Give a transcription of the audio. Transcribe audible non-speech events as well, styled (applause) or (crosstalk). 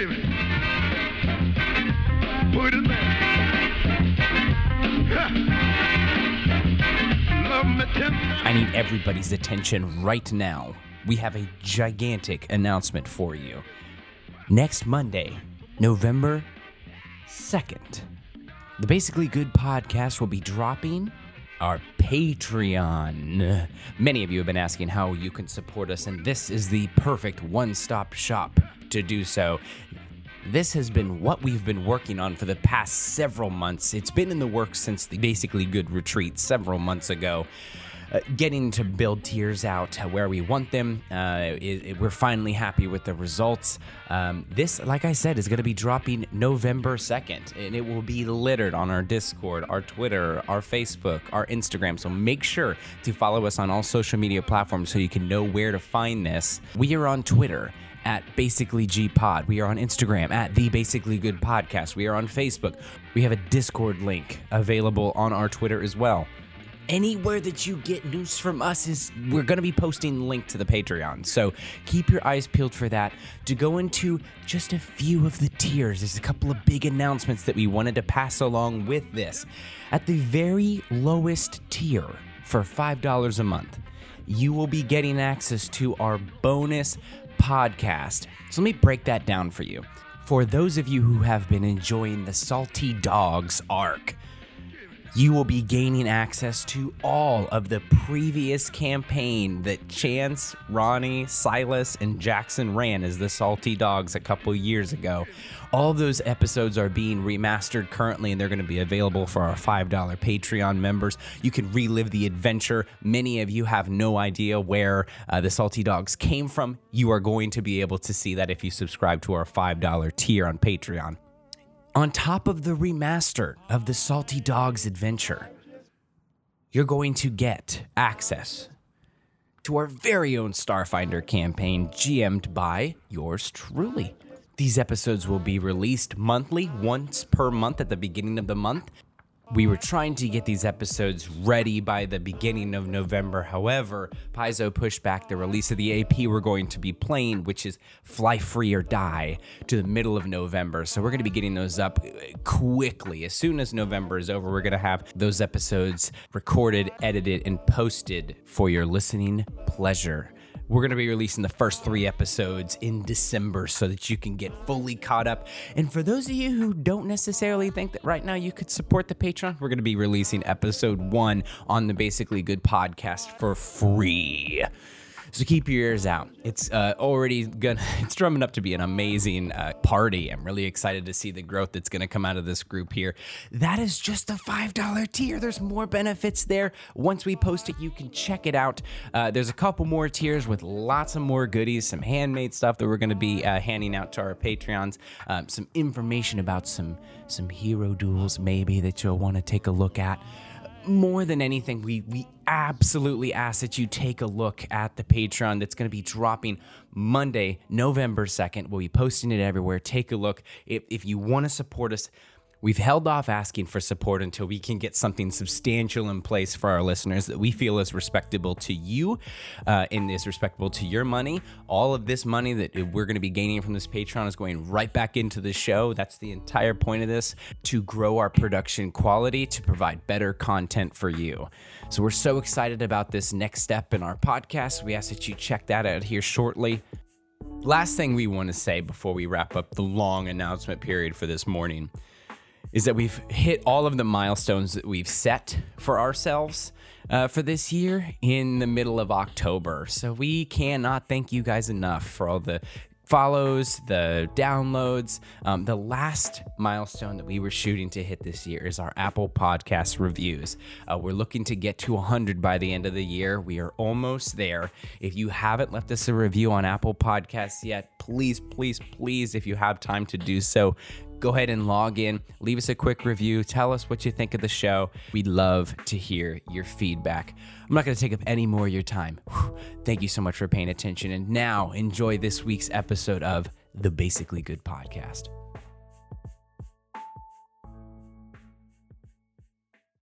Put it back. I need everybody's attention right now. We have a gigantic announcement for you. Next Monday, November 2nd, the Basically Good podcast will be dropping our Patreon. Many of you have been asking how you can support us, and this is the perfect one stop shop to do so. This has been what we've been working on for the past several months. It's been in the works since the Basically Good retreat several months ago. Uh, getting to build tiers out where we want them. Uh, it- it- we're finally happy with the results. Um, this, like I said, is going to be dropping November 2nd, and it will be littered on our Discord, our Twitter, our Facebook, our Instagram. So make sure to follow us on all social media platforms so you can know where to find this. We are on Twitter at Basically G Pod. We are on Instagram at The Basically Good Podcast. We are on Facebook. We have a Discord link available on our Twitter as well. Anywhere that you get news from us is we're going to be posting link to the Patreon. So keep your eyes peeled for that. To go into just a few of the tiers, there's a couple of big announcements that we wanted to pass along with this. At the very lowest tier for $5 a month, you will be getting access to our bonus podcast. So let me break that down for you. For those of you who have been enjoying the Salty Dogs arc, you will be gaining access to all of the previous campaign that Chance, Ronnie, Silas, and Jackson ran as the Salty Dogs a couple years ago. All those episodes are being remastered currently, and they're going to be available for our $5 Patreon members. You can relive the adventure. Many of you have no idea where uh, the Salty Dogs came from. You are going to be able to see that if you subscribe to our $5 tier on Patreon on top of the remaster of the Salty Dogs Adventure, you're going to get access to our very own Starfinder campaign, GM'd by yours truly. These episodes will be released monthly, once per month at the beginning of the month. We were trying to get these episodes ready by the beginning of November. However, Paizo pushed back the release of the AP we're going to be playing, which is Fly Free or Die, to the middle of November. So we're going to be getting those up uh, quickly. As soon as November is over, we're going to have those episodes recorded, edited, and posted for your listening pleasure. We're going to be releasing the first three episodes in December so that you can get fully caught up. And for those of you who don't necessarily think that right now you could support the Patreon, we're going to be releasing episode one on the Basically Good podcast for free. So keep your ears out. It's uh, already gonna. (laughs) It's drumming up to be an amazing uh, party. I'm really excited to see the growth that's gonna come out of this group here. That is just a five dollar tier. There's more benefits there. Once we post it, you can check it out. Uh, there's a couple more tiers with lots of more goodies, some handmade stuff that we're gonna be uh, handing out to our Patreons. Um, some information about some some hero duels maybe that you'll want to take a look at more than anything, we we absolutely ask that you take a look at the Patreon that's going to be dropping Monday, November 2nd. We'll be posting it everywhere. Take a look. If, if you want to support us, we've held off asking for support until we can get something substantial in place for our listeners that we feel is respectable to you uh, and is respectable to your money. All of this money that we're going to be gaining from this Patreon is going right back into the show. That's the entire point of this to grow our production quality, to provide better content for you. So we're so excited about this next step in our podcast. We ask that you check that out here shortly. Last thing we want to say before we wrap up the long announcement period for this morning is that we've hit all of the milestones that we've set for ourselves uh, for this year in the middle of October. So we cannot thank you guys enough for all the follows, the downloads. Um, the last milestone that we were shooting to hit this year is our Apple Podcast reviews. Uh, we're looking to get to 100 by the end of the year. We are almost there. If you haven't left us a review on Apple Podcasts yet, please, please, please, if you have time to do so, go ahead and log in, leave us a quick review, tell us what you think of the show. We'd love to hear your feedback. I'm not going to take up any more of your time. Whew. Thank you so much for paying attention. And now enjoy this week's episode of the Basically Good Podcast.